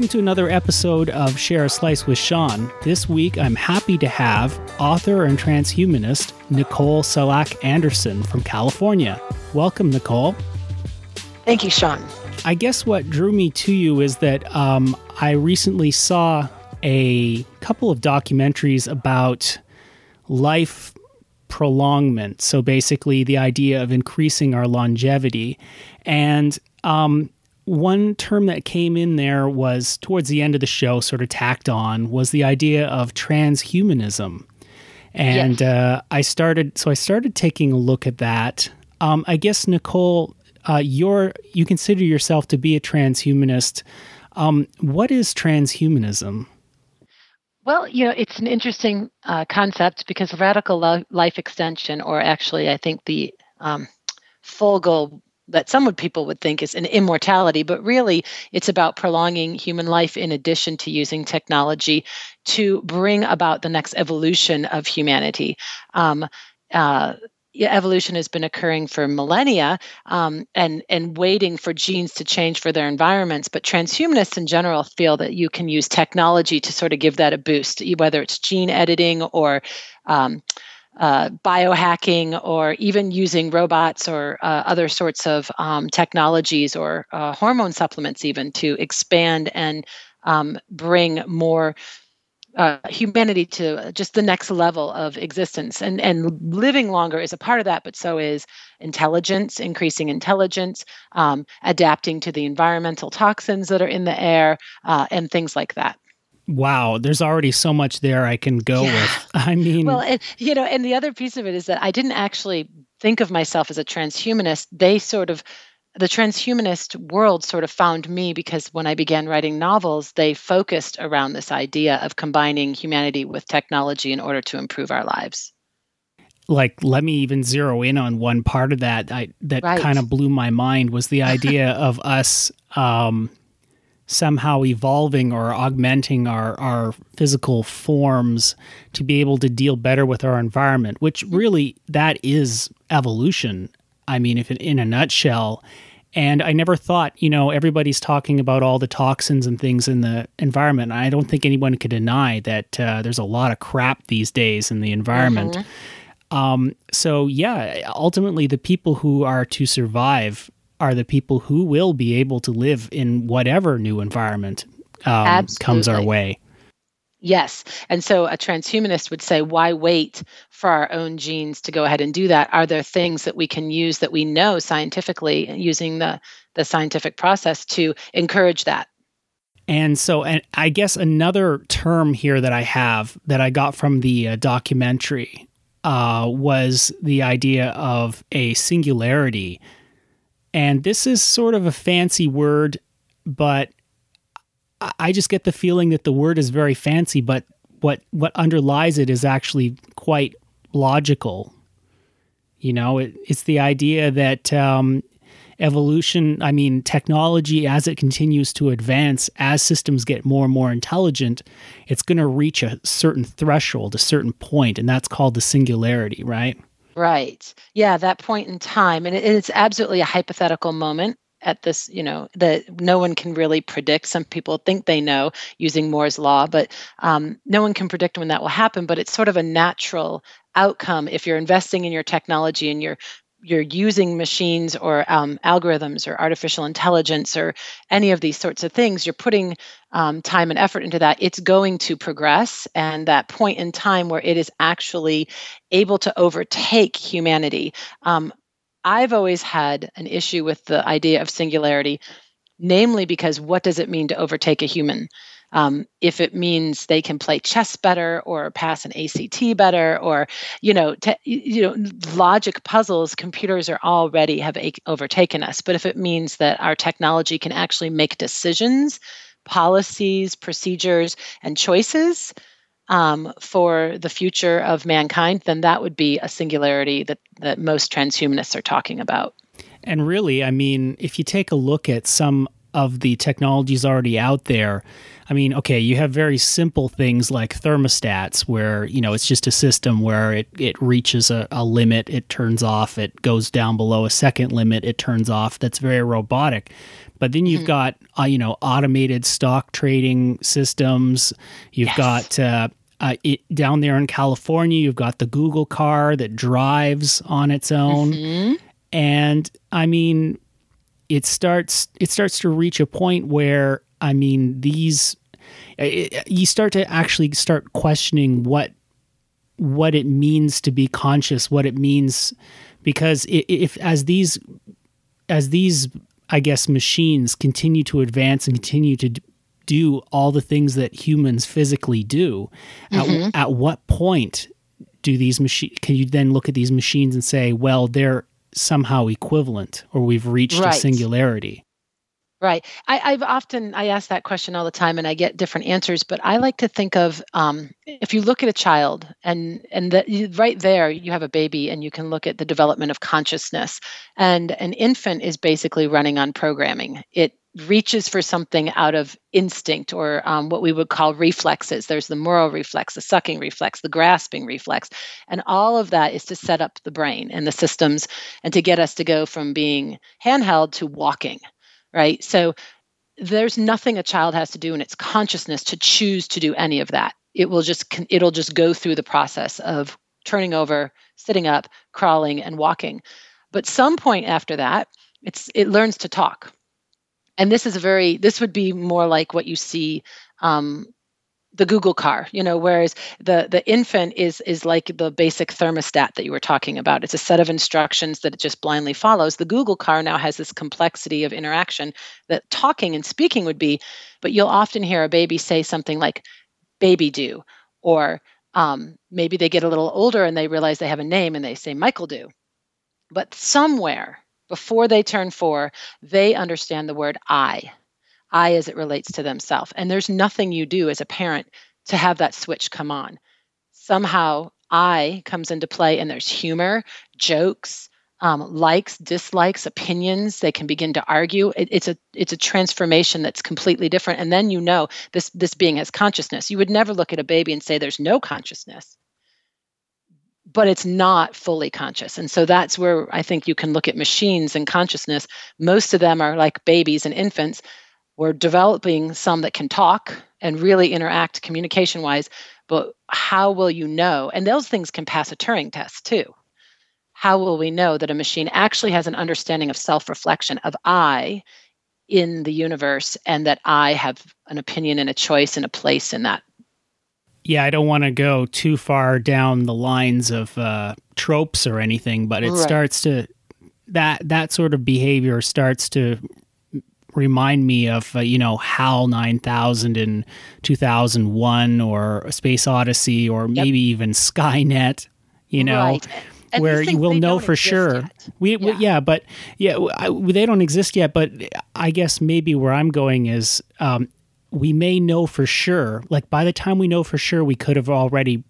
Welcome to another episode of Share a Slice with Sean. This week, I'm happy to have author and transhumanist Nicole Sallak Anderson from California. Welcome, Nicole. Thank you, Sean. I guess what drew me to you is that um, I recently saw a couple of documentaries about life prolongment. So basically, the idea of increasing our longevity. And um, one term that came in there was towards the end of the show, sort of tacked on, was the idea of transhumanism. And yes. uh, I started, so I started taking a look at that. Um, I guess Nicole, uh, you're you consider yourself to be a transhumanist. Um, what is transhumanism? Well, you know, it's an interesting uh, concept because radical lo- life extension, or actually, I think the um, full goal that some people would think is an immortality, but really it's about prolonging human life in addition to using technology to bring about the next evolution of humanity. Um, uh, evolution has been occurring for millennia um, and and waiting for genes to change for their environments but transhumanists in general feel that you can use technology to sort of give that a boost whether it's gene editing or um, uh, biohacking or even using robots or uh, other sorts of um, technologies or uh, hormone supplements even to expand and um, bring more uh, humanity to just the next level of existence. And and living longer is a part of that but so is intelligence increasing intelligence um, adapting to the environmental toxins that are in the air uh, and things like that wow there's already so much there i can go yeah. with i mean well and, you know and the other piece of it is that i didn't actually think of myself as a transhumanist they sort of the transhumanist world sort of found me because when I began writing novels, they focused around this idea of combining humanity with technology in order to improve our lives. Like, let me even zero in on one part of that I, that right. kind of blew my mind was the idea of us um, somehow evolving or augmenting our, our physical forms to be able to deal better with our environment, which really that is evolution I mean, if it, in a nutshell. And I never thought, you know, everybody's talking about all the toxins and things in the environment. I don't think anyone could deny that uh, there's a lot of crap these days in the environment. Mm-hmm. Um, so, yeah, ultimately, the people who are to survive are the people who will be able to live in whatever new environment um, comes our way. Yes. And so a transhumanist would say, why wait for our own genes to go ahead and do that? Are there things that we can use that we know scientifically using the, the scientific process to encourage that? And so, and I guess another term here that I have that I got from the uh, documentary uh, was the idea of a singularity. And this is sort of a fancy word, but I just get the feeling that the word is very fancy, but what what underlies it is actually quite logical. You know, it, it's the idea that um, evolution, I mean, technology, as it continues to advance, as systems get more and more intelligent, it's going to reach a certain threshold, a certain point, and that's called the singularity, right? Right. Yeah, that point in time. And it's absolutely a hypothetical moment at this, you know, that no one can really predict. Some people think they know using Moore's law, but um, no one can predict when that will happen. But it's sort of a natural outcome if you're investing in your technology and you're you're using machines or um, algorithms or artificial intelligence or any of these sorts of things you're putting um, time and effort into that it's going to progress and that point in time where it is actually able to overtake humanity um, I've always had an issue with the idea of singularity, namely because what does it mean to overtake a human? Um, if it means they can play chess better or pass an ACT better, or you know, te- you know, logic puzzles, computers are already have a- overtaken us. But if it means that our technology can actually make decisions, policies, procedures, and choices, um, for the future of mankind, then that would be a singularity that, that most transhumanists are talking about. And really, I mean, if you take a look at some of the technologies already out there. I mean, okay, you have very simple things like thermostats where, you know, it's just a system where it, it reaches a, a limit, it turns off, it goes down below a second limit, it turns off. That's very robotic. But then you've mm-hmm. got, uh, you know, automated stock trading systems. You've yes. got, uh, uh, it, down there in California, you've got the Google car that drives on its own. Mm-hmm. And I mean, it starts it starts to reach a point where I mean these it, you start to actually start questioning what what it means to be conscious, what it means because if, if as these as these I guess machines continue to advance and continue to do all the things that humans physically do, mm-hmm. at, at what point do these machines can you then look at these machines and say, well, they're somehow equivalent or we've reached right. a singularity. Right. I, have often I ask that question all the time, and I get different answers. But I like to think of um, if you look at a child, and and that right there you have a baby, and you can look at the development of consciousness. And an infant is basically running on programming. It reaches for something out of instinct or um, what we would call reflexes. There's the Moro reflex, the sucking reflex, the grasping reflex. And all of that is to set up the brain and the systems and to get us to go from being handheld to walking, right? So there's nothing a child has to do in its consciousness to choose to do any of that. It will just it'll just go through the process of turning over, sitting up, crawling and walking. But some point after that, it's it learns to talk and this is a very this would be more like what you see um, the Google car, you know, whereas the the infant is is like the basic thermostat that you were talking about. It's a set of instructions that it just blindly follows. The Google car now has this complexity of interaction that talking and speaking would be, but you'll often hear a baby say something like "baby do," or um, maybe they get a little older and they realize they have a name and they say Michael do. But somewhere before they turn four, they understand the word I, I as it relates to themselves. And there's nothing you do as a parent to have that switch come on. Somehow, I comes into play, and there's humor, jokes, um, likes, dislikes, opinions. They can begin to argue. It, it's a it's a transformation that's completely different. And then you know this this being has consciousness. You would never look at a baby and say there's no consciousness but it's not fully conscious. And so that's where I think you can look at machines and consciousness. Most of them are like babies and infants. We're developing some that can talk and really interact communication wise, but how will you know? And those things can pass a Turing test too. How will we know that a machine actually has an understanding of self reflection, of I in the universe, and that I have an opinion and a choice and a place in that yeah, I don't want to go too far down the lines of uh, tropes or anything, but it right. starts to that that sort of behavior starts to remind me of uh, you know HAL 9000 in 2001 or Space Odyssey or yep. maybe even Skynet, you know. Right. Where you will know for sure. We, yeah. we, yeah. but yeah, I, they don't exist yet. But I guess maybe where I'm going is um, we may know for sure, like by the time we know for sure, we could have already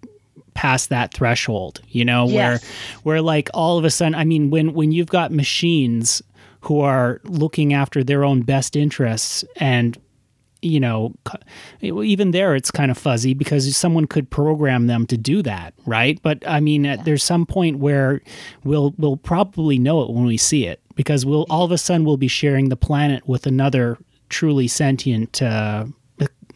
passed that threshold, you know, yes. where where like all of a sudden, I mean, when when you've got machines who are looking after their own best interests and you know even there it's kind of fuzzy because someone could program them to do that right but i mean yeah. there's some point where we'll we'll probably know it when we see it because we'll all of a sudden we'll be sharing the planet with another truly sentient, uh,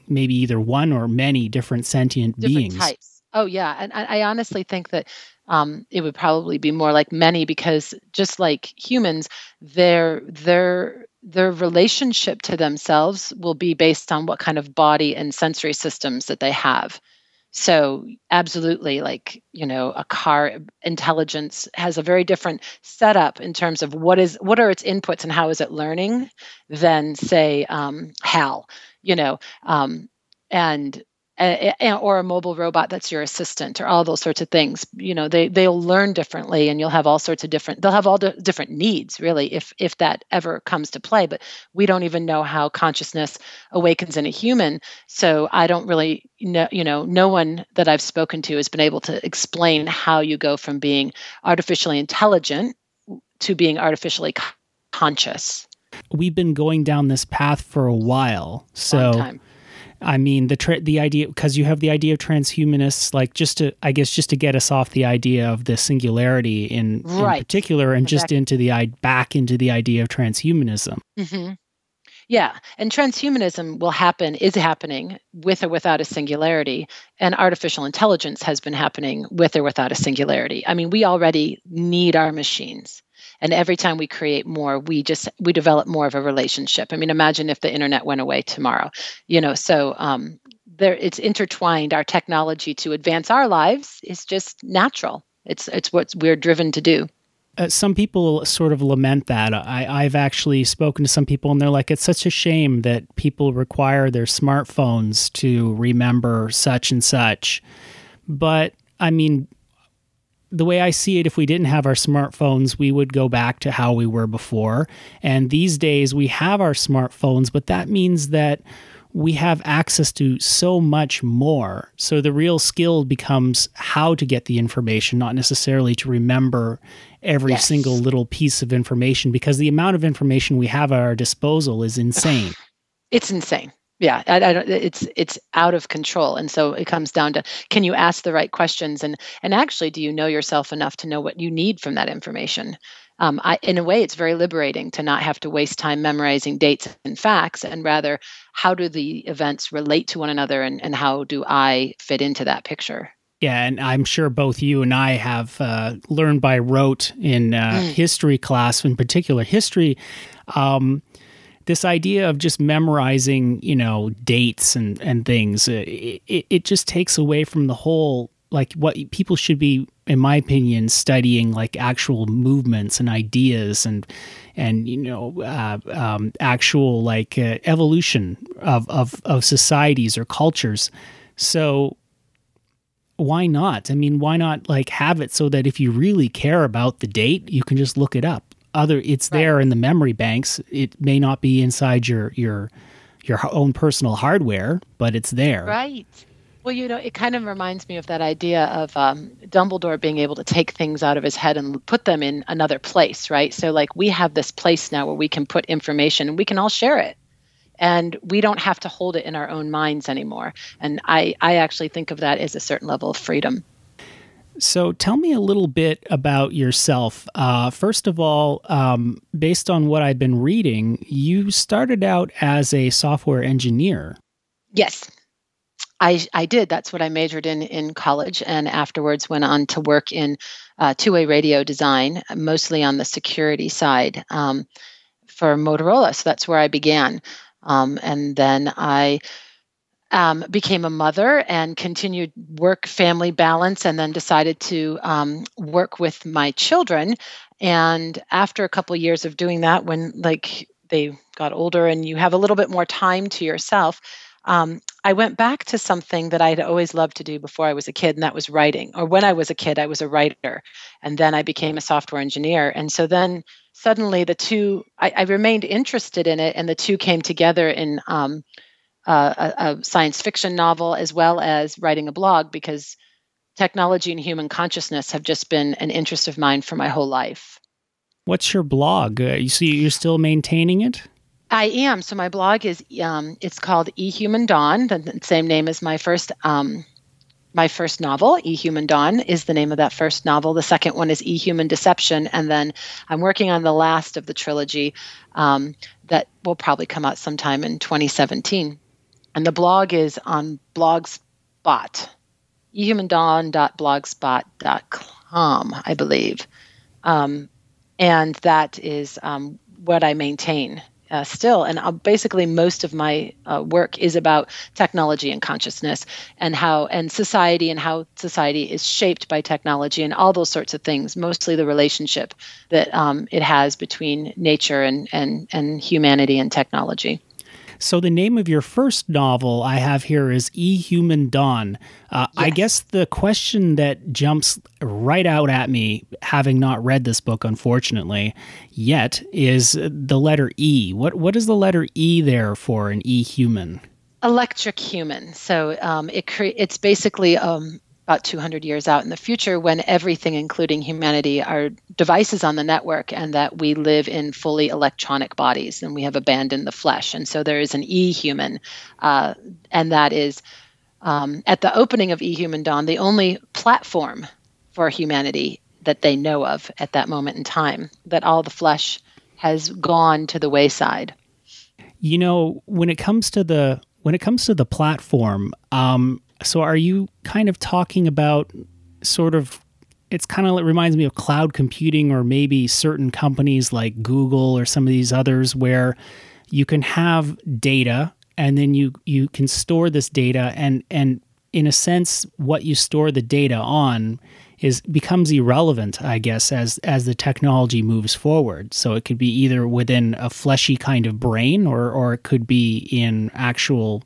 maybe either one or many different sentient different beings. Types. Oh yeah, and I, I honestly think that um, it would probably be more like many because just like humans, their their their relationship to themselves will be based on what kind of body and sensory systems that they have. So, absolutely, like, you know, a car intelligence has a very different setup in terms of what is what are its inputs and how is it learning than, say, um, HAL, you know, um, and or a mobile robot that's your assistant or all those sorts of things. You know they they'll learn differently and you'll have all sorts of different they'll have all different needs really if if that ever comes to play but we don't even know how consciousness awakens in a human. So i don't really know you know no one that i've spoken to has been able to explain how you go from being artificially intelligent to being artificially conscious. We've been going down this path for a while. So I mean the tra- the idea because you have the idea of transhumanists like just to I guess just to get us off the idea of the singularity in, right. in particular and exactly. just into the back into the idea of transhumanism. Mm-hmm. Yeah, and transhumanism will happen, is happening with or without a singularity, and artificial intelligence has been happening with or without a singularity. I mean, we already need our machines. And every time we create more, we just we develop more of a relationship. I mean, imagine if the internet went away tomorrow, you know. So um, there, it's intertwined. Our technology to advance our lives is just natural. It's it's what we're driven to do uh, some people sort of lament that. I, I've actually spoken to some people, and they're like, it's such a shame that people require their smartphones to remember such and such. But I mean, the way I see it, if we didn't have our smartphones, we would go back to how we were before. And these days we have our smartphones, but that means that we have access to so much more. So the real skill becomes how to get the information, not necessarily to remember every yes. single little piece of information because the amount of information we have at our disposal is insane. It's insane. Yeah, I, I it's it's out of control, and so it comes down to can you ask the right questions, and and actually, do you know yourself enough to know what you need from that information? Um, I, in a way, it's very liberating to not have to waste time memorizing dates and facts, and rather, how do the events relate to one another, and, and how do I fit into that picture? Yeah, and I'm sure both you and I have uh, learned by rote in uh, mm. history class, in particular history. Um, this idea of just memorizing, you know, dates and and things, uh, it, it just takes away from the whole like what people should be in my opinion studying like actual movements and ideas and and you know uh, um, actual like uh, evolution of, of of societies or cultures so why not? I mean, why not like have it so that if you really care about the date, you can just look it up. Other it's right. there in the memory banks. It may not be inside your your your own personal hardware, but it's there. Right. Well, you know, it kind of reminds me of that idea of um, Dumbledore being able to take things out of his head and put them in another place, right? So, like, we have this place now where we can put information and we can all share it and we don't have to hold it in our own minds anymore and i i actually think of that as a certain level of freedom so tell me a little bit about yourself uh, first of all um, based on what i've been reading you started out as a software engineer yes I, I did. That's what I majored in in college, and afterwards went on to work in uh, two-way radio design, mostly on the security side um, for Motorola. So that's where I began. Um, and then I um, became a mother and continued work family balance, and then decided to um, work with my children. And after a couple years of doing that, when like they got older and you have a little bit more time to yourself, um, I went back to something that I'd always loved to do before I was a kid, and that was writing. Or when I was a kid, I was a writer, and then I became a software engineer. And so then suddenly the two I, I, remained interested in it and the two came together in um, uh, a, a, science fiction novel as well as writing a blog because technology and human consciousness have just been an interest of mine for my whole life what's your blog uh, you see you're still maintaining it i am so my blog is um, it's called ehuman dawn the same name as my first um, my first novel, E Human Dawn, is the name of that first novel. The second one is E Human Deception. And then I'm working on the last of the trilogy um, that will probably come out sometime in 2017. And the blog is on Blogspot, ehumandawn.blogspot.com, I believe. Um, and that is um, what I maintain uh, still. And uh, basically, most of my uh, work is about technology and consciousness and how, and society and how society is shaped by technology and all those sorts of things, mostly the relationship that um, it has between nature and, and, and humanity and technology. So the name of your first novel I have here is E Human Dawn. Uh, yes. I guess the question that jumps right out at me, having not read this book, unfortunately, yet, is the letter E. What what is the letter E there for an E human? Electric human. So um, it cre- it's basically um, about 200 years out in the future when everything, including humanity, are devices on the network and that we live in fully electronic bodies and we have abandoned the flesh. And so there is an e human, uh, and that is um, at the opening of e human dawn, the only platform for humanity that they know of at that moment in time, that all the flesh has gone to the wayside. You know, when it comes to the when it comes to the platform, um, so are you kind of talking about sort of it's kind of it reminds me of cloud computing or maybe certain companies like Google or some of these others where you can have data and then you you can store this data and and in a sense what you store the data on is becomes irrelevant i guess as as the technology moves forward. So it could be either within a fleshy kind of brain or or it could be in actual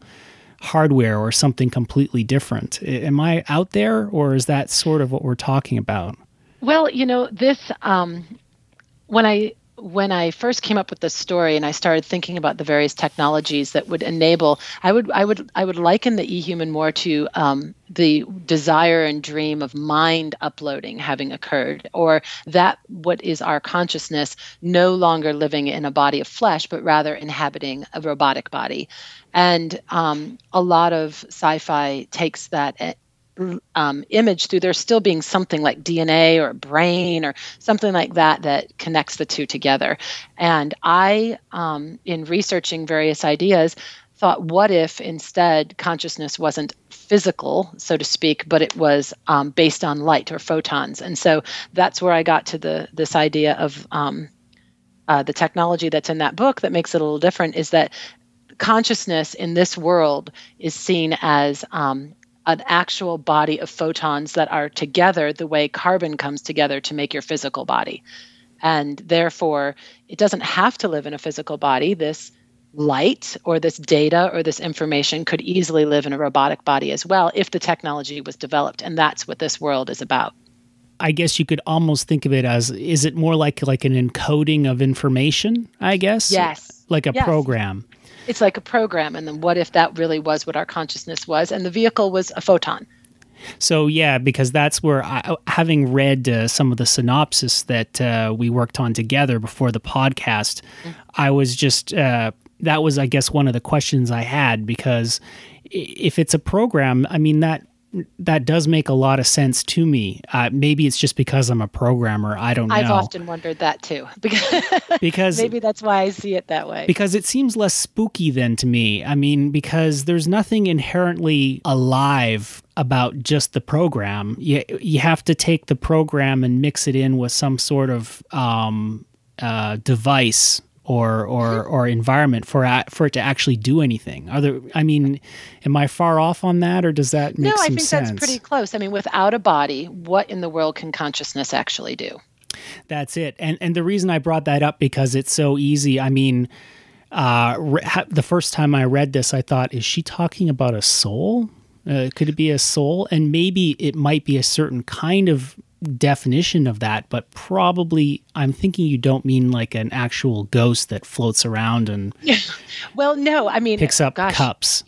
hardware or something completely different. Am i out there or is that sort of what we're talking about? Well you know this um when i when I first came up with this story and I started thinking about the various technologies that would enable, I would I would I would liken the e-human more to um, the desire and dream of mind uploading having occurred, or that what is our consciousness no longer living in a body of flesh, but rather inhabiting a robotic body, and um, a lot of sci-fi takes that eh, um, image through there still being something like DNA or brain or something like that that connects the two together. And I, um, in researching various ideas, thought, what if instead consciousness wasn't physical, so to speak, but it was um, based on light or photons? And so that's where I got to the this idea of um, uh, the technology that's in that book that makes it a little different. Is that consciousness in this world is seen as um, an actual body of photons that are together the way carbon comes together to make your physical body. And therefore, it doesn't have to live in a physical body. This light or this data or this information could easily live in a robotic body as well if the technology was developed. And that's what this world is about. I guess you could almost think of it as is it more like like an encoding of information, I guess? Yes. Like a yes. program it's like a program and then what if that really was what our consciousness was and the vehicle was a photon so yeah because that's where I, having read uh, some of the synopsis that uh, we worked on together before the podcast mm-hmm. i was just uh, that was i guess one of the questions i had because if it's a program i mean that that does make a lot of sense to me. Uh, maybe it's just because I'm a programmer. I don't know. I've often wondered that too. because maybe that's why I see it that way. Because it seems less spooky than to me. I mean, because there's nothing inherently alive about just the program. You you have to take the program and mix it in with some sort of um, uh, device or or or environment for for it to actually do anything. Are there? I mean, am I far off on that, or does that make no, some sense? No, I think sense? that's pretty close. I mean, without a body, what in the world can consciousness actually do? That's it. And and the reason I brought that up because it's so easy. I mean, uh, re- the first time I read this, I thought, is she talking about a soul? Uh, could it be a soul? And maybe it might be a certain kind of definition of that, but probably I'm thinking you don't mean like an actual ghost that floats around and well, no, I mean picks up gosh, cups.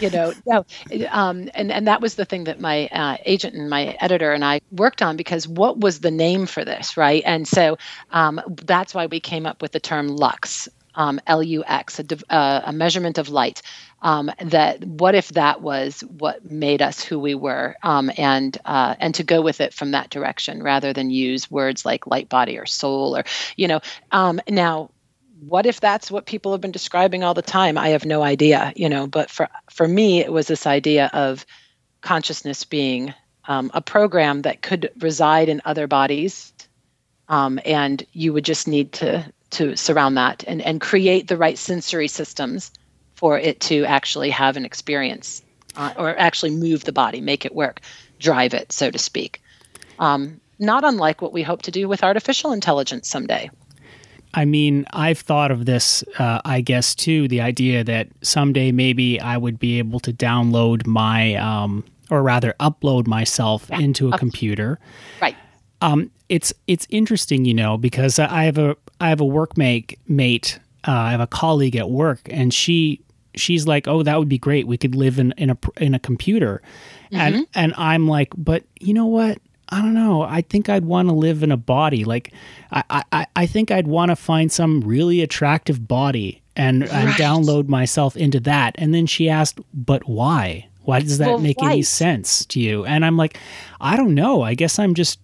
you know, no, um, and and that was the thing that my uh, agent and my editor and I worked on because what was the name for this, right? And so um, that's why we came up with the term lux, um, L U X, a, uh, a measurement of light um, that what if that was what made us who we were um, and uh, and to go with it from that direction rather than use words like light body or soul or you know um, now what if that's what people have been describing all the time? I have no idea you know but for for me it was this idea of consciousness being um, a program that could reside in other bodies um, and you would just need to to surround that and, and create the right sensory systems for it to actually have an experience uh, or actually move the body, make it work, drive it, so to speak. Um, not unlike what we hope to do with artificial intelligence someday. I mean, I've thought of this, uh, I guess, too the idea that someday maybe I would be able to download my, um, or rather, upload myself yeah. into a Up- computer. Right. Um, it's it's interesting, you know, because I have a I have a workmate mate. Uh, I have a colleague at work, and she she's like, "Oh, that would be great. We could live in in a in a computer," mm-hmm. and and I'm like, "But you know what? I don't know. I think I'd want to live in a body. Like, I I, I think I'd want to find some really attractive body and right. and download myself into that." And then she asked, "But why? Why does that well, make right. any sense to you?" And I'm like, "I don't know. I guess I'm just."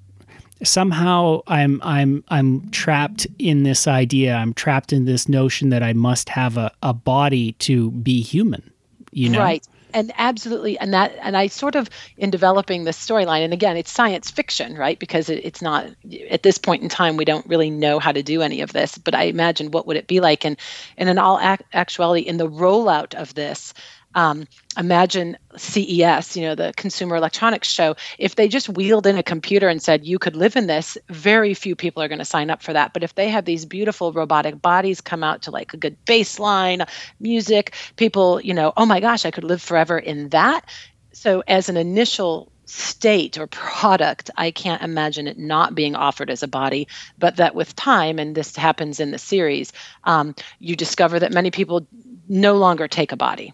Somehow I'm I'm I'm trapped in this idea. I'm trapped in this notion that I must have a, a body to be human. You know? Right. And absolutely, and that, and I sort of in developing this storyline, and again, it's science fiction, right? Because it, it's not at this point in time we don't really know how to do any of this. But I imagine what would it be like, and and in all ac- actuality, in the rollout of this, um, imagine CES, you know, the Consumer Electronics Show, if they just wheeled in a computer and said you could live in this, very few people are going to sign up for that. But if they have these beautiful robotic bodies come out to like a good bass line, music, people, you know, oh my gosh, I could live forever in that. So as an initial state or product, I can't imagine it not being offered as a body, but that with time, and this happens in the series, um, you discover that many people no longer take a body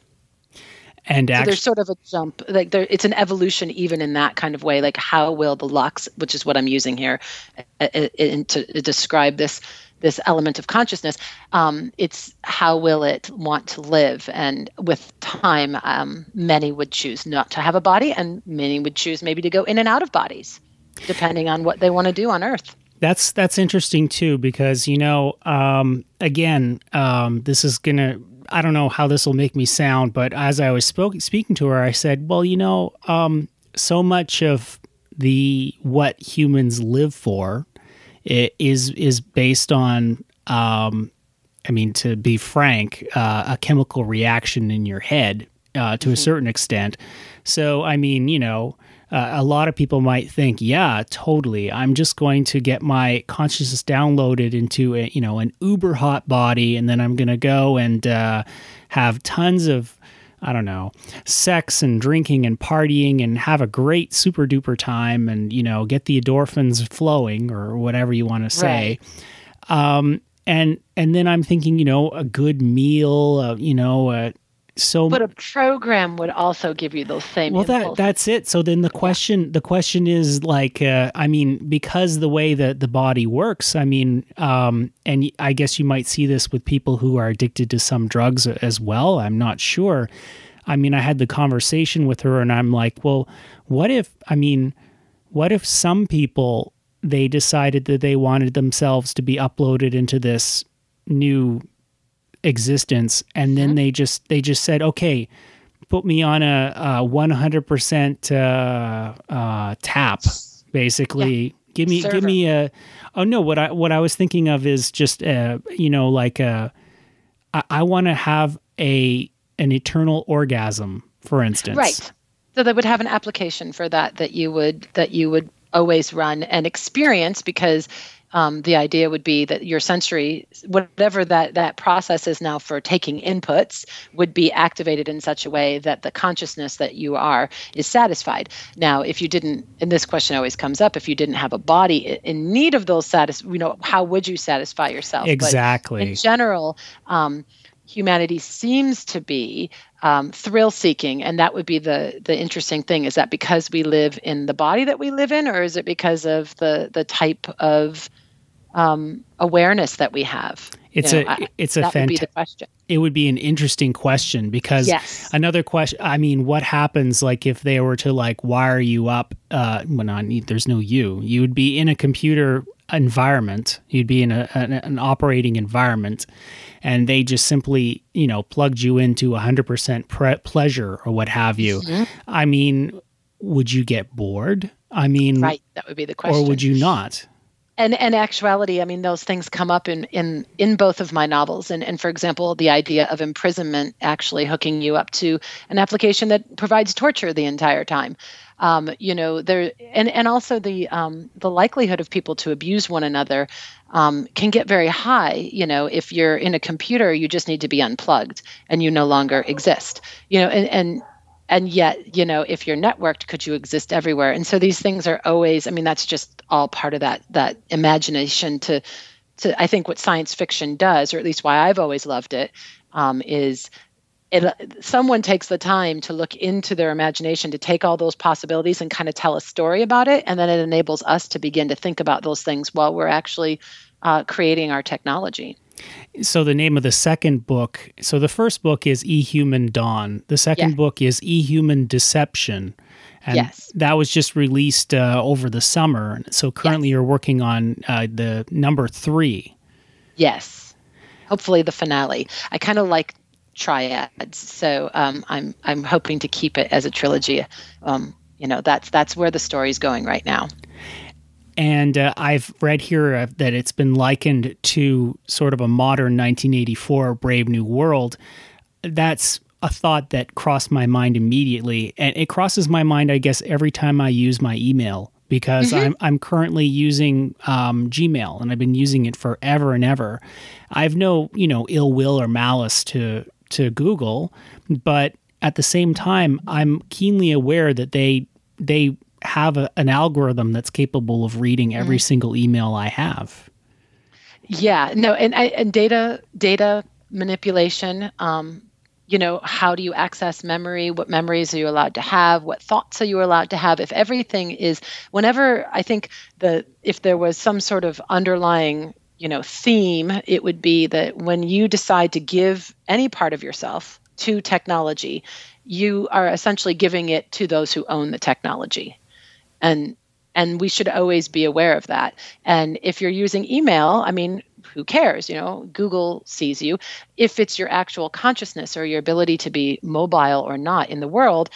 and so there's sort of a jump like there it's an evolution even in that kind of way like how will the lux which is what i'm using here uh, uh, uh, to describe this this element of consciousness um, it's how will it want to live? And with time um, many would choose not to have a body and many would choose maybe to go in and out of bodies depending on what they want to do on earth. That's that's interesting too because you know um, again um, this is gonna I don't know how this will make me sound, but as I was spoke, speaking to her, I said, "Well, you know, um, so much of the what humans live for is is based on, um, I mean, to be frank, uh, a chemical reaction in your head uh, to mm-hmm. a certain extent. So, I mean, you know." Uh, a lot of people might think, yeah, totally. I'm just going to get my consciousness downloaded into a, you know an uber hot body, and then I'm going to go and uh, have tons of I don't know, sex and drinking and partying and have a great super duper time and, you know, get the endorphins flowing or whatever you want to say. Right. Um, and, and then I'm thinking, you know, a good meal, uh, you know, uh, so but a program would also give you those same well impulses. that that's it so then the question yeah. the question is like uh, i mean because the way that the body works i mean um, and i guess you might see this with people who are addicted to some drugs as well i'm not sure i mean i had the conversation with her and i'm like well what if i mean what if some people they decided that they wanted themselves to be uploaded into this new existence and then mm-hmm. they just they just said okay put me on a, a 100% uh, uh, tap basically yeah. give me Server. give me a oh no what i what i was thinking of is just uh you know like a i, I want to have a an eternal orgasm for instance right so they would have an application for that that you would that you would always run and experience because um, the idea would be that your sensory, whatever that that process is now for taking inputs, would be activated in such a way that the consciousness that you are is satisfied. Now, if you didn't, and this question always comes up, if you didn't have a body in need of those satis, you know, how would you satisfy yourself? Exactly. But in general. Um, humanity seems to be um, thrill seeking and that would be the the interesting thing is that because we live in the body that we live in or is it because of the the type of um, awareness that we have? It's you know, a it's a fantastic question. It would be an interesting question because yes. another question. I mean, what happens like if they were to like wire you up? Uh, when on there's no you, you would be in a computer environment. You'd be in a, an, an operating environment, and they just simply you know plugged you into 100% pre- pleasure or what have you. Mm-hmm. I mean, would you get bored? I mean, right? That would be the question. Or would you not? And and actuality i mean those things come up in in in both of my novels. And and for example the idea of imprisonment actually hooking you up to an application that provides torture the entire time. Um, you know there and and also the um, the likelihood of people to abuse one another um, can get very high. You know if you're in a computer you just need to be unplugged and you no longer exist. You know and and and yet you know if you're networked could you exist everywhere? And so these things are always i mean that's just all part of that that imagination to to i think what science fiction does or at least why i've always loved it um, is it, someone takes the time to look into their imagination to take all those possibilities and kind of tell a story about it and then it enables us to begin to think about those things while we're actually uh, creating our technology. So the name of the second book so the first book is e-human dawn. The second yes. book is e-human deception. And yes. that was just released uh, over the summer. So currently yes. you're working on uh, the number three. Yes. Hopefully the finale. I kind of like triads. So um, i'm i'm hoping to keep it as a trilogy. Um, you know that's that's where the story's going right now and uh, I've read here uh, that it's been likened to sort of a modern 1984 Brave New World. That's a thought that crossed my mind immediately. And it crosses my mind, I guess, every time I use my email because mm-hmm. I'm, I'm currently using um, Gmail and I've been using it forever and ever. I have no, you know, ill will or malice to, to Google, but at the same time, I'm keenly aware that they, they have a, an algorithm that's capable of reading every mm. single email I have. Yeah, no, and and data data manipulation. Um, you know, how do you access memory? What memories are you allowed to have? What thoughts are you allowed to have? If everything is, whenever I think the if there was some sort of underlying you know theme, it would be that when you decide to give any part of yourself to technology, you are essentially giving it to those who own the technology and and we should always be aware of that. And if you're using email i mean who cares? You know google sees you. If it's your actual consciousness or your ability to be mobile or not in the world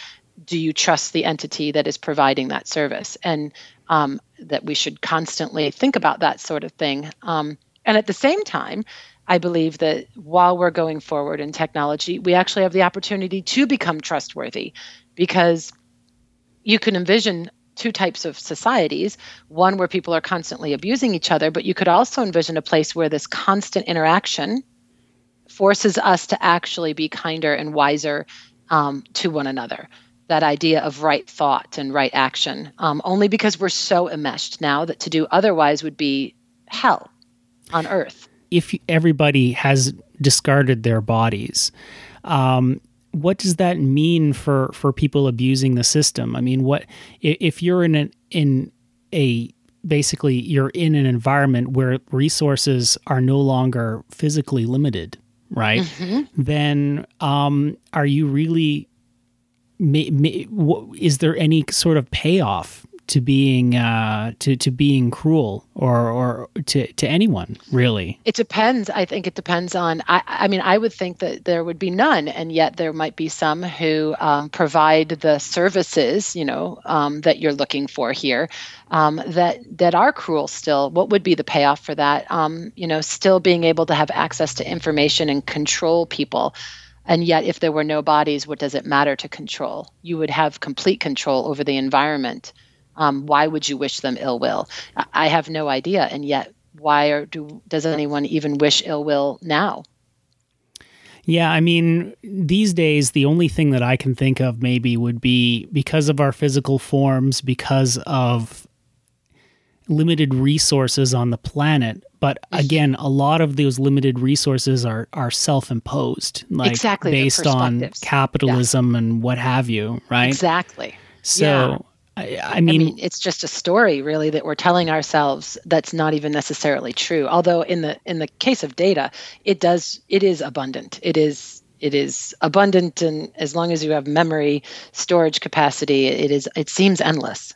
do you trust the entity that is providing that service? And um, that we should constantly think about that sort of thing. Um, and at the same time I believe that while we're going forward in technology, we actually have the opportunity to become trustworthy because you can envision two types of societies one where people are constantly abusing each other, but you could also envision a place where this constant interaction forces us to actually be kinder and wiser um, to one another. That idea of right thought and right action, um, only because we're so enmeshed now that to do otherwise would be hell on earth. If everybody has discarded their bodies, um, what does that mean for for people abusing the system? I mean, what if you're in an in a basically you're in an environment where resources are no longer physically limited, right? Mm-hmm. Then um, are you really? May, may, is there any sort of payoff to being uh, to to being cruel or or to to anyone really? It depends. I think it depends on. I, I mean, I would think that there would be none, and yet there might be some who um, provide the services, you know, um, that you're looking for here, um, that that are cruel. Still, what would be the payoff for that? Um, you know, still being able to have access to information and control people. And yet, if there were no bodies, what does it matter to control? You would have complete control over the environment um, why would you wish them ill will? I have no idea, and yet why are, do does anyone even wish ill will now? Yeah, I mean, these days, the only thing that I can think of maybe would be because of our physical forms, because of limited resources on the planet. But mm-hmm. again, a lot of those limited resources are are self imposed, like exactly, based on capitalism yeah. and what have you, right? Exactly. So yeah. I, I, mean, I, mean, it's just a story really that we're telling ourselves that's not even necessarily true. Although in the in the case of data, it does it is abundant. It is it is abundant, and as long as you have memory storage capacity, it is it seems endless.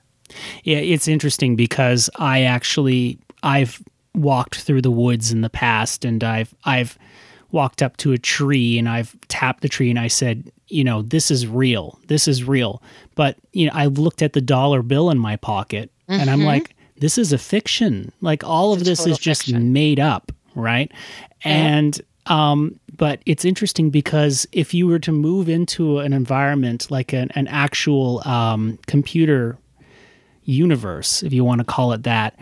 Yeah, it's interesting because I actually I've walked through the woods in the past, and I've I've walked up to a tree and I've tapped the tree and I said, you know, this is real. This is real. But, you know, I looked at the dollar bill in my pocket mm-hmm. and I'm mm-hmm. like, this is a fiction. Like all it's of this is just fiction. made up, right? Yeah. And um, but it's interesting because if you were to move into an environment like an, an actual um, computer universe, if you want to call it that,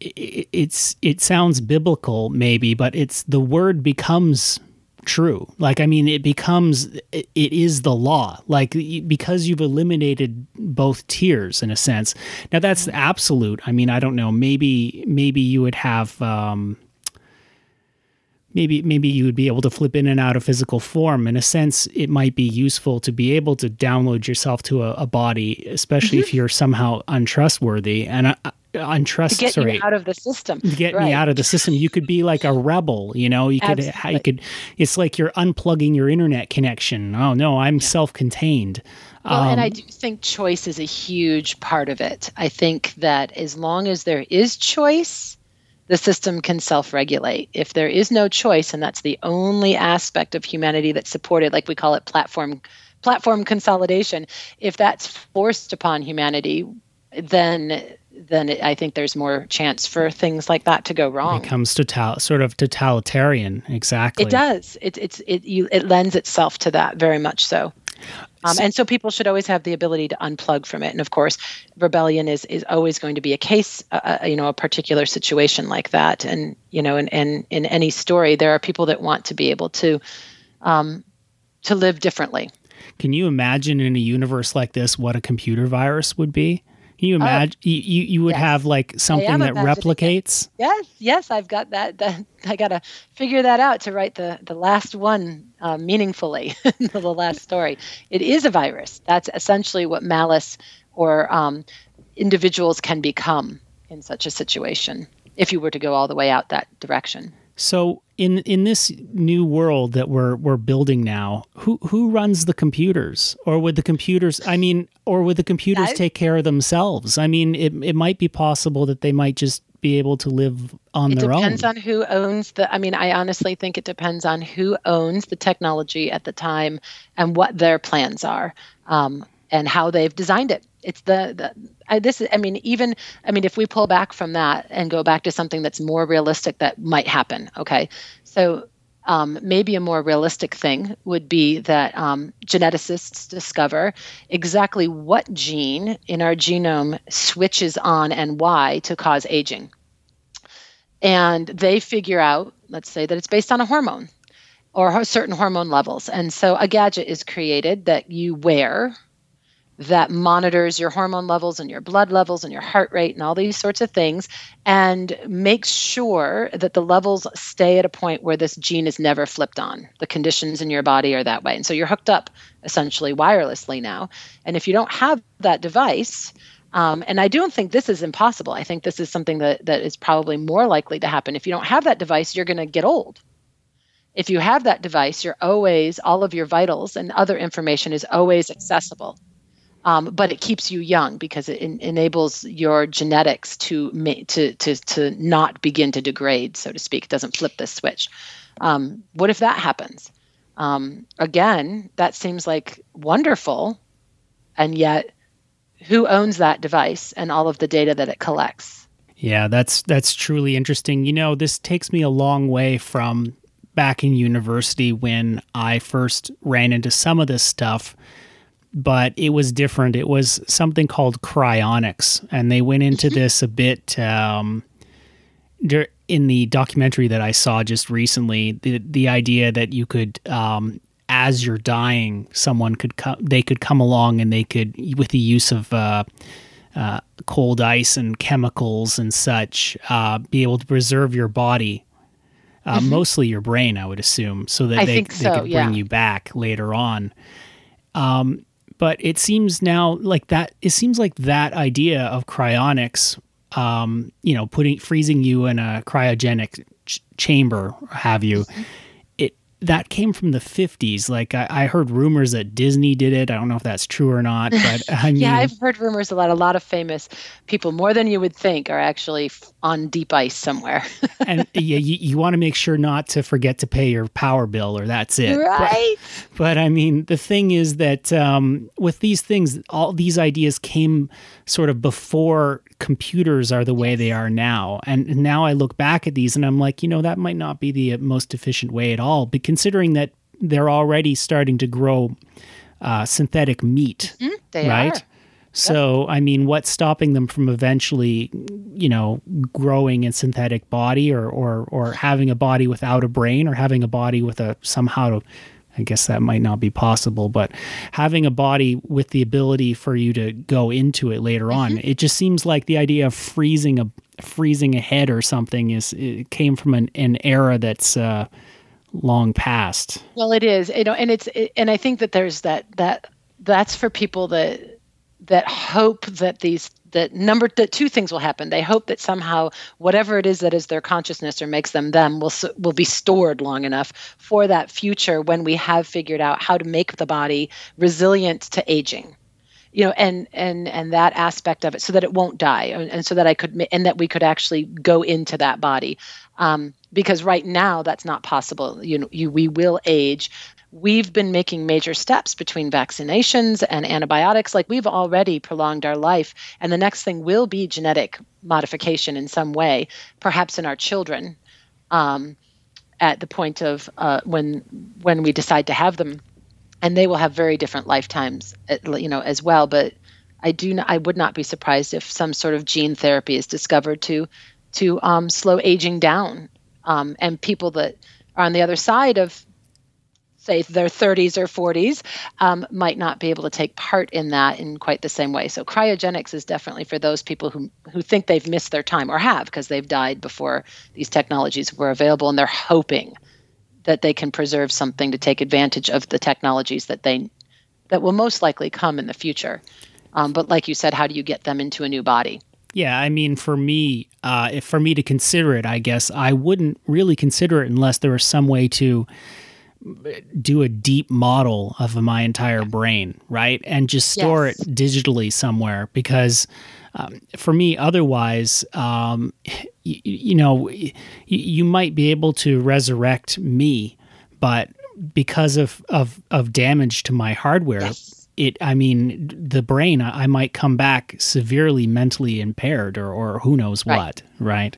it's it sounds biblical maybe but it's the word becomes true like i mean it becomes it is the law like because you've eliminated both tiers in a sense now that's absolute i mean i don't know maybe maybe you would have um maybe maybe you would be able to flip in and out of physical form. In a sense, it might be useful to be able to download yourself to a, a body, especially mm-hmm. if you're somehow untrustworthy. And untrust to get sorry, out of the system to get right. me out of the system you could be like a rebel you know you could Absolutely. you could it's like you're unplugging your internet connection oh no i'm yeah. self-contained well, um, and I um, do think choice is a huge part of it. I think that as long as there is choice, the system can self regulate. If there is no choice, and that's the only aspect of humanity that's supported, like we call it platform platform consolidation, if that's forced upon humanity, then then it, I think there's more chance for things like that to go wrong. It becomes total, sort of totalitarian. Exactly. It does. It, it's it you it lends itself to that very much so. Um, and so people should always have the ability to unplug from it. And of course, rebellion is is always going to be a case, uh, uh you know, a particular situation like that. And you know, and in, in, in any story, there are people that want to be able to um, to live differently. Can you imagine in a universe like this what a computer virus would be? Can you oh. imagine? you, you would yes. have like something that replicates. Yes, yes, I've got that. that I got to figure that out to write the the last one uh, meaningfully, the last story. It is a virus. That's essentially what malice or um, individuals can become in such a situation. If you were to go all the way out that direction. So in in this new world that we're we're building now, who who runs the computers, or would the computers? I mean, or would the computers take care of themselves? I mean, it it might be possible that they might just be able to live on it their own. It depends on who owns the. I mean, I honestly think it depends on who owns the technology at the time and what their plans are. Um, and how they've designed it. It's the, the I, this is, I mean, even, I mean, if we pull back from that and go back to something that's more realistic that might happen, okay? So um, maybe a more realistic thing would be that um, geneticists discover exactly what gene in our genome switches on and why to cause aging. And they figure out, let's say that it's based on a hormone or certain hormone levels. And so a gadget is created that you wear that monitors your hormone levels and your blood levels and your heart rate and all these sorts of things and makes sure that the levels stay at a point where this gene is never flipped on. The conditions in your body are that way. And so you're hooked up essentially wirelessly now. And if you don't have that device, um, and I don't think this is impossible. I think this is something that, that is probably more likely to happen. If you don't have that device, you're going to get old. If you have that device, you're always, all of your vitals and other information is always accessible um, but it keeps you young because it en- enables your genetics to, ma- to to to not begin to degrade, so to speak. It doesn't flip the switch. Um, what if that happens? Um, again, that seems like wonderful, and yet, who owns that device and all of the data that it collects? Yeah, that's that's truly interesting. You know, this takes me a long way from back in university when I first ran into some of this stuff but it was different. It was something called cryonics, and they went into mm-hmm. this a bit um, in the documentary that I saw just recently. The the idea that you could, um, as you're dying, someone could come, they could come along and they could, with the use of uh, uh, cold ice and chemicals and such, uh, be able to preserve your body. Uh, mm-hmm. Mostly your brain, I would assume, so that I they, they so, could bring you back later on. Um, but it seems now like that it seems like that idea of cryonics um, you know putting freezing you in a cryogenic ch- chamber have you that came from the 50s. Like I, I, heard rumors that Disney did it. I don't know if that's true or not, but I mean, yeah, I've heard rumors a lot. A lot of famous people, more than you would think, are actually on deep ice somewhere. and yeah, you, you want to make sure not to forget to pay your power bill, or that's it. Right. But, but I mean, the thing is that um, with these things, all these ideas came sort of before computers are the way they are now. And now I look back at these and I'm like, you know, that might not be the most efficient way at all. But considering that they're already starting to grow uh, synthetic meat, mm-hmm, right? Are. So, yep. I mean, what's stopping them from eventually, you know, growing a synthetic body or, or, or having a body without a brain or having a body with a somehow I guess that might not be possible, but having a body with the ability for you to go into it later on, mm-hmm. it just seems like the idea of freezing a, freezing ahead or something is it came from an, an era that's uh, long past. Well, it is, you know, and it's it, and I think that there's that that that's for people that that hope that these that number that two things will happen. They hope that somehow whatever it is that is their consciousness or makes them them will will be stored long enough for that future when we have figured out how to make the body resilient to aging. You know and and and that aspect of it so that it won't die and, and so that i could and that we could actually go into that body. Um, because right now that's not possible. You know you, we will age we've been making major steps between vaccinations and antibiotics. Like we've already prolonged our life. And the next thing will be genetic modification in some way, perhaps in our children, um, at the point of uh, when when we decide to have them. And they will have very different lifetimes, you know, as well. But I do not, I would not be surprised if some sort of gene therapy is discovered to to um, slow aging down. Um, and people that are on the other side of say their 30s or 40s um, might not be able to take part in that in quite the same way. So cryogenics is definitely for those people who who think they've missed their time or have because they've died before these technologies were available and they're hoping that they can preserve something to take advantage of the technologies that they that will most likely come in the future. Um, but like you said how do you get them into a new body? Yeah, I mean, for me, uh, for me to consider it, I guess I wouldn't really consider it unless there was some way to do a deep model of my entire brain, right? And just store yes. it digitally somewhere because um, for me, otherwise, um, you, you know, you, you might be able to resurrect me, but because of, of, of damage to my hardware, yes. it, I mean, the brain, I, might come back severely mentally impaired or, or who knows right. what, right?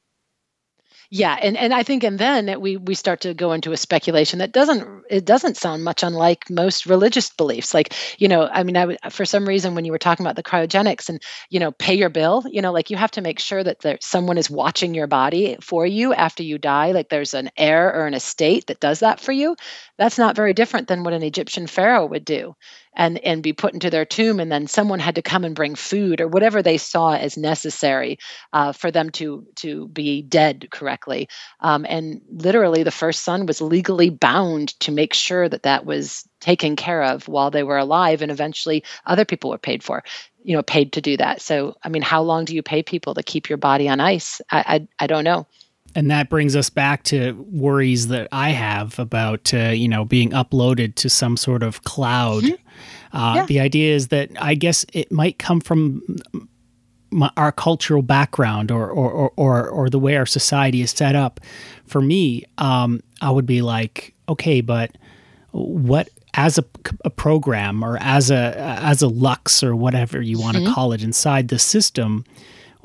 Yeah, and, and I think and then we we start to go into a speculation that doesn't it doesn't sound much unlike most religious beliefs. Like you know, I mean, I for some reason when you were talking about the cryogenics and you know, pay your bill, you know, like you have to make sure that there someone is watching your body for you after you die. Like there's an heir or an estate that does that for you. That's not very different than what an Egyptian pharaoh would do and and be put into their tomb and then someone had to come and bring food or whatever they saw as necessary uh, for them to to be dead correctly. Um, and literally the first son was legally bound to make sure that that was taken care of while they were alive and eventually other people were paid for you know paid to do that. So i mean how long do you pay people to keep your body on ice? I i, I don't know and that brings us back to worries that I have about uh, you know being uploaded to some sort of cloud. Mm-hmm. Uh, yeah. The idea is that I guess it might come from my, our cultural background or, or or, or the way our society is set up. For me, um, I would be like, okay, but what as a, a, program or as a as a lux or whatever you want to mm-hmm. call it inside the system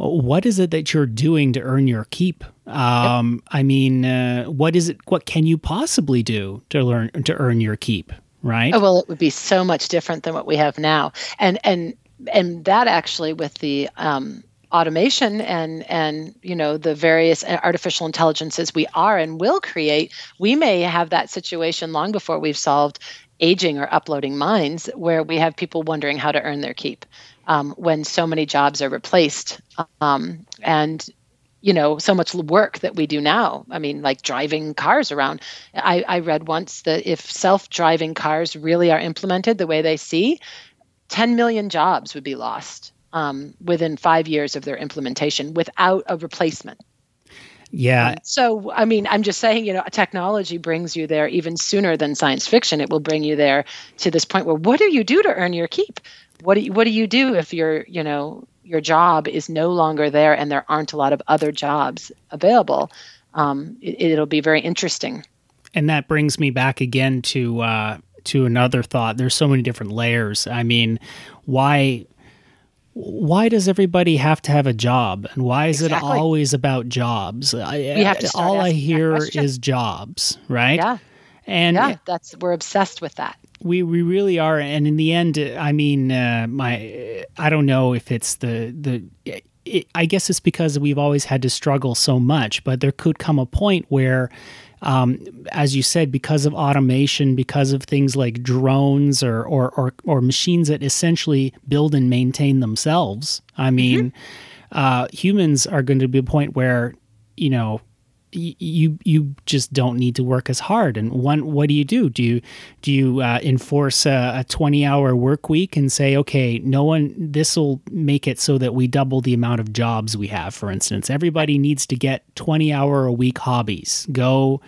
what is it that you're doing to earn your keep? Um, yep. I mean, uh, what is it? What can you possibly do to learn to earn your keep? Right. Oh, well, it would be so much different than what we have now, and and and that actually with the um, automation and and you know the various artificial intelligences we are and will create, we may have that situation long before we've solved aging or uploading minds, where we have people wondering how to earn their keep um, when so many jobs are replaced um, and you know so much work that we do now. I mean like driving cars around. I, I read once that if self-driving cars really are implemented the way they see 10 million jobs would be lost um, within five years of their implementation without a replacement yeah. Um, so, I mean, I'm just saying, you know, technology brings you there even sooner than science fiction. It will bring you there to this point where what do you do to earn your keep? what do you, what do you do if your you know your job is no longer there and there aren't a lot of other jobs available? Um, it, will be very interesting. And that brings me back again to uh, to another thought. There's so many different layers. I mean, why why does everybody have to have a job? And why is exactly. it always about jobs? I, all i hear is jobs right? Yeah. And yeah that's we're obsessed with that. We we really are. And in the end i mean uh, my i don't know if it's the the it, i guess it's because we've always had to struggle so much but there could come a point where um, as you said because of automation because of things like drones or or or, or machines that essentially build and maintain themselves i mean mm-hmm. uh, humans are going to be a point where you know you you just don't need to work as hard. And one, what do you do? Do you do you uh, enforce a, a twenty hour work week and say, okay, no one, this will make it so that we double the amount of jobs we have. For instance, everybody needs to get twenty hour a week hobbies. Go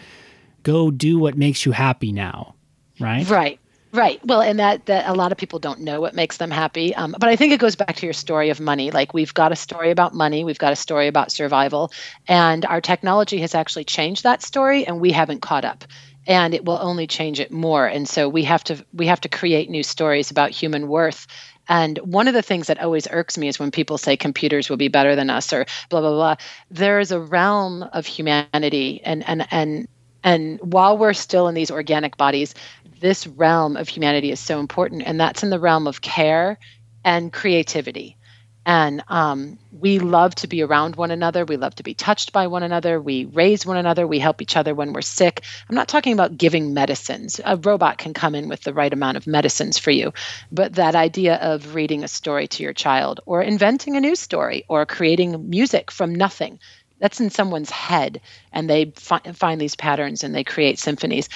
go do what makes you happy now, right? Right. Right. Well, and that that a lot of people don't know what makes them happy. Um, but I think it goes back to your story of money. Like we've got a story about money, we've got a story about survival, and our technology has actually changed that story, and we haven't caught up. And it will only change it more. And so we have to we have to create new stories about human worth. And one of the things that always irks me is when people say computers will be better than us or blah blah blah. There is a realm of humanity and and and and while we're still in these organic bodies, this realm of humanity is so important, and that's in the realm of care and creativity. And um, we love to be around one another. We love to be touched by one another. We raise one another. We help each other when we're sick. I'm not talking about giving medicines. A robot can come in with the right amount of medicines for you. But that idea of reading a story to your child, or inventing a new story, or creating music from nothing, that's in someone's head. And they fi- find these patterns and they create symphonies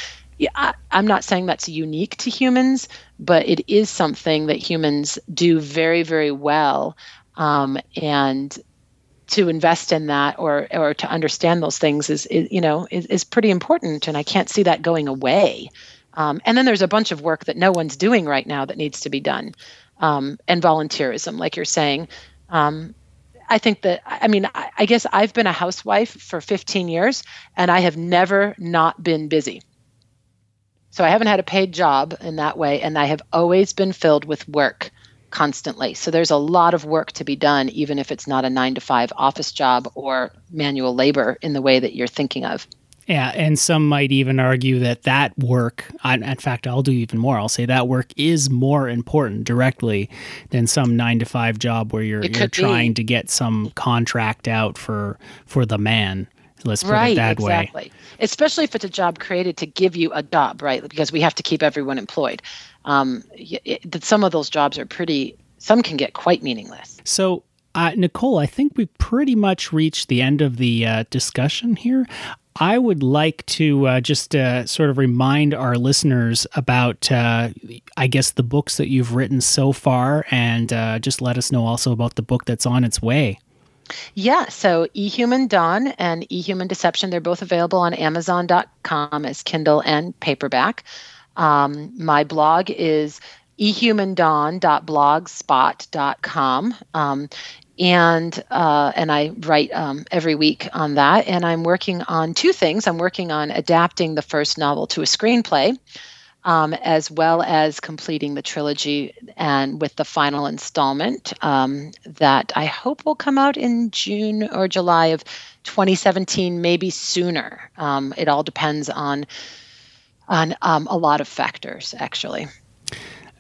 I, I'm not saying that's unique to humans, but it is something that humans do very, very well. Um, and to invest in that or or to understand those things is, is you know is, is pretty important and i can't see that going away um, and then there's a bunch of work that no one's doing right now that needs to be done um, and volunteerism like you're saying um, i think that i mean I, I guess i've been a housewife for 15 years and i have never not been busy so I haven't had a paid job in that way, and I have always been filled with work constantly. So there's a lot of work to be done, even if it's not a nine to five office job or manual labor in the way that you're thinking of. Yeah, and some might even argue that that work, in fact, I'll do even more. I'll say that work is more important directly than some nine to five job where you're you're trying be. to get some contract out for for the man. Let's put right, it that exactly. way. Especially if it's a job created to give you a job, right? Because we have to keep everyone employed. Um, it, some of those jobs are pretty. Some can get quite meaningless. So uh, Nicole, I think we've pretty much reached the end of the uh, discussion here. I would like to uh, just uh, sort of remind our listeners about, uh, I guess, the books that you've written so far, and uh, just let us know also about the book that's on its way. Yeah, so eHuman Dawn and eHuman Deception, they're both available on Amazon.com as Kindle and paperback. Um, my blog is ehumandawn.blogspot.com. Um, and uh, and I write um, every week on that. And I'm working on two things. I'm working on adapting the first novel to a screenplay, um, as well as completing the trilogy and with the final installment um, that I hope will come out in June or July of 2017, maybe sooner. Um, it all depends on on um, a lot of factors, actually.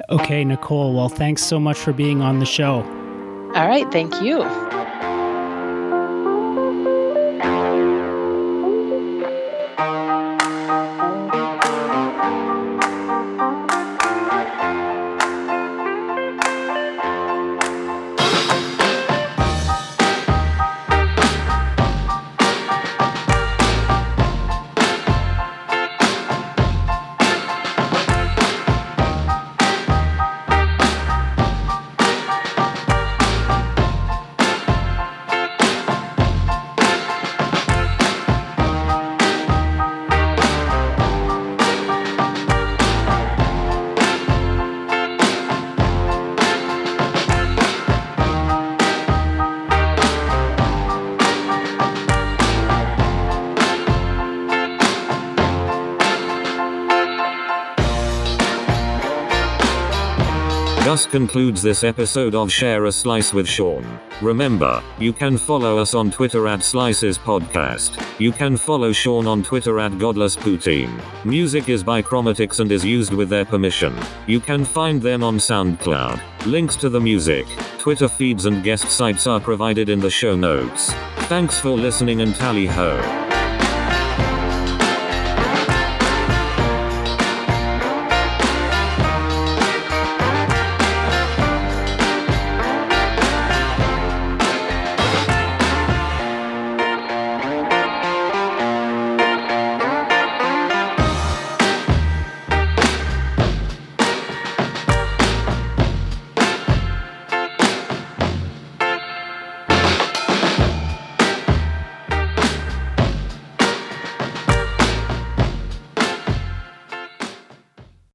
Okay, Nicole. Well, thanks so much for being on the show. All right, thank you. Thus concludes this episode of Share a Slice with Sean. Remember, you can follow us on Twitter at Slices Podcast. You can follow Sean on Twitter at Godless Poutine. Music is by Chromatics and is used with their permission. You can find them on SoundCloud. Links to the music, Twitter feeds and guest sites are provided in the show notes. Thanks for listening and tally ho.